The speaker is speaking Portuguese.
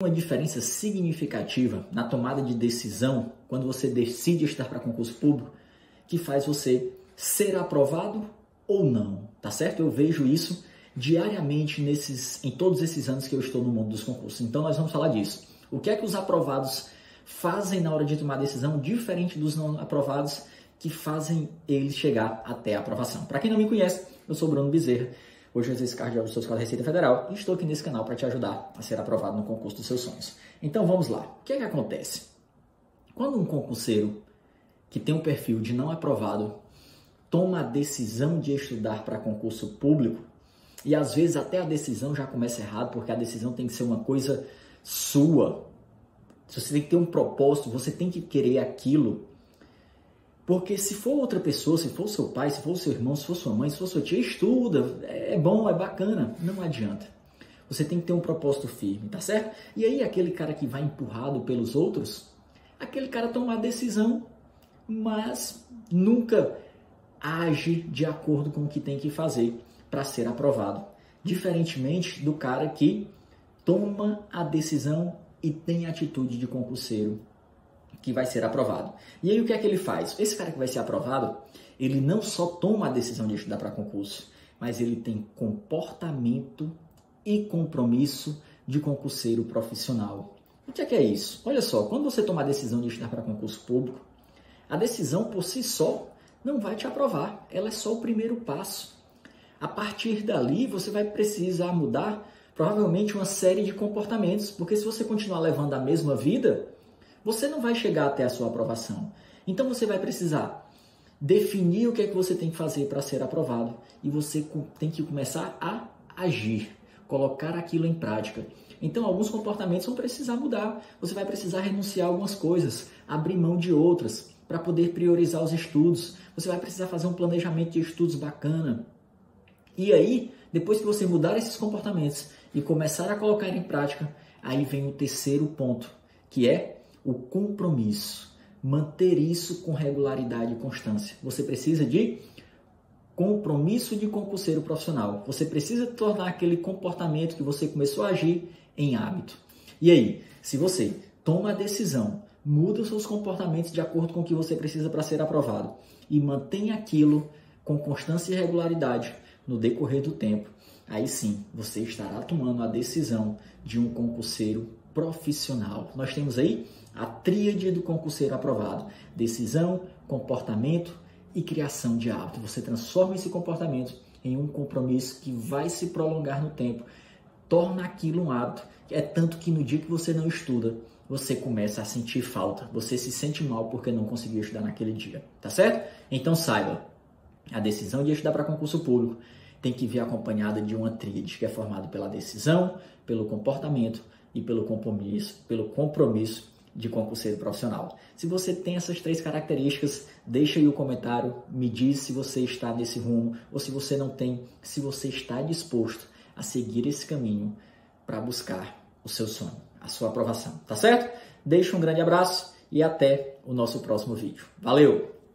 Uma diferença significativa na tomada de decisão quando você decide estudar para concurso público que faz você ser aprovado ou não, tá certo? Eu vejo isso diariamente nesses, em todos esses anos que eu estou no mundo dos concursos. Então nós vamos falar disso. O que é que os aprovados fazem na hora de tomar decisão diferente dos não aprovados que fazem eles chegar até a aprovação? Para quem não me conhece, eu sou Bruno Bezerra Hoje eu exerço cargo de auditor da Receita Federal e estou aqui nesse canal para te ajudar a ser aprovado no concurso dos seus sonhos. Então vamos lá. O que é que acontece? Quando um concurseiro que tem um perfil de não aprovado toma a decisão de estudar para concurso público, e às vezes até a decisão já começa errado, porque a decisão tem que ser uma coisa sua. Você tem que ter um propósito, você tem que querer aquilo porque se for outra pessoa, se for seu pai, se for seu irmão, se for sua mãe, se for sua tia, estuda, é bom, é bacana. Não adianta. Você tem que ter um propósito firme, tá certo? E aí aquele cara que vai empurrado pelos outros, aquele cara toma a decisão, mas nunca age de acordo com o que tem que fazer para ser aprovado. Diferentemente do cara que toma a decisão e tem atitude de concurseiro que vai ser aprovado. E aí o que é que ele faz? Esse cara que vai ser aprovado, ele não só toma a decisão de estudar para concurso, mas ele tem comportamento e compromisso de concurseiro profissional. O que é que é isso? Olha só, quando você toma a decisão de estudar para concurso público, a decisão por si só não vai te aprovar, ela é só o primeiro passo. A partir dali, você vai precisar mudar provavelmente uma série de comportamentos, porque se você continuar levando a mesma vida, você não vai chegar até a sua aprovação. Então você vai precisar definir o que é que você tem que fazer para ser aprovado e você tem que começar a agir, colocar aquilo em prática. Então, alguns comportamentos vão precisar mudar. Você vai precisar renunciar a algumas coisas, abrir mão de outras para poder priorizar os estudos. Você vai precisar fazer um planejamento de estudos bacana. E aí, depois que você mudar esses comportamentos e começar a colocar em prática, aí vem o terceiro ponto, que é o compromisso, manter isso com regularidade e constância. Você precisa de compromisso de concurseiro profissional. Você precisa tornar aquele comportamento que você começou a agir em hábito. E aí, se você toma a decisão, muda os seus comportamentos de acordo com o que você precisa para ser aprovado e mantém aquilo com constância e regularidade no decorrer do tempo, aí sim você estará tomando a decisão de um concurseiro profissional. Nós temos aí a tríade do concurseiro aprovado: decisão, comportamento e criação de hábito. Você transforma esse comportamento em um compromisso que vai se prolongar no tempo, torna aquilo um hábito. É tanto que no dia que você não estuda, você começa a sentir falta, você se sente mal porque não conseguiu estudar naquele dia, tá certo? Então saiba, a decisão de estudar para concurso público tem que vir acompanhada de uma tríade que é formada pela decisão, pelo comportamento e pelo compromisso, pelo compromisso de concurseiro profissional. Se você tem essas três características, deixa aí o comentário, me diz se você está nesse rumo ou se você não tem, se você está disposto a seguir esse caminho para buscar o seu sonho, a sua aprovação, tá certo? Deixa um grande abraço e até o nosso próximo vídeo. Valeu!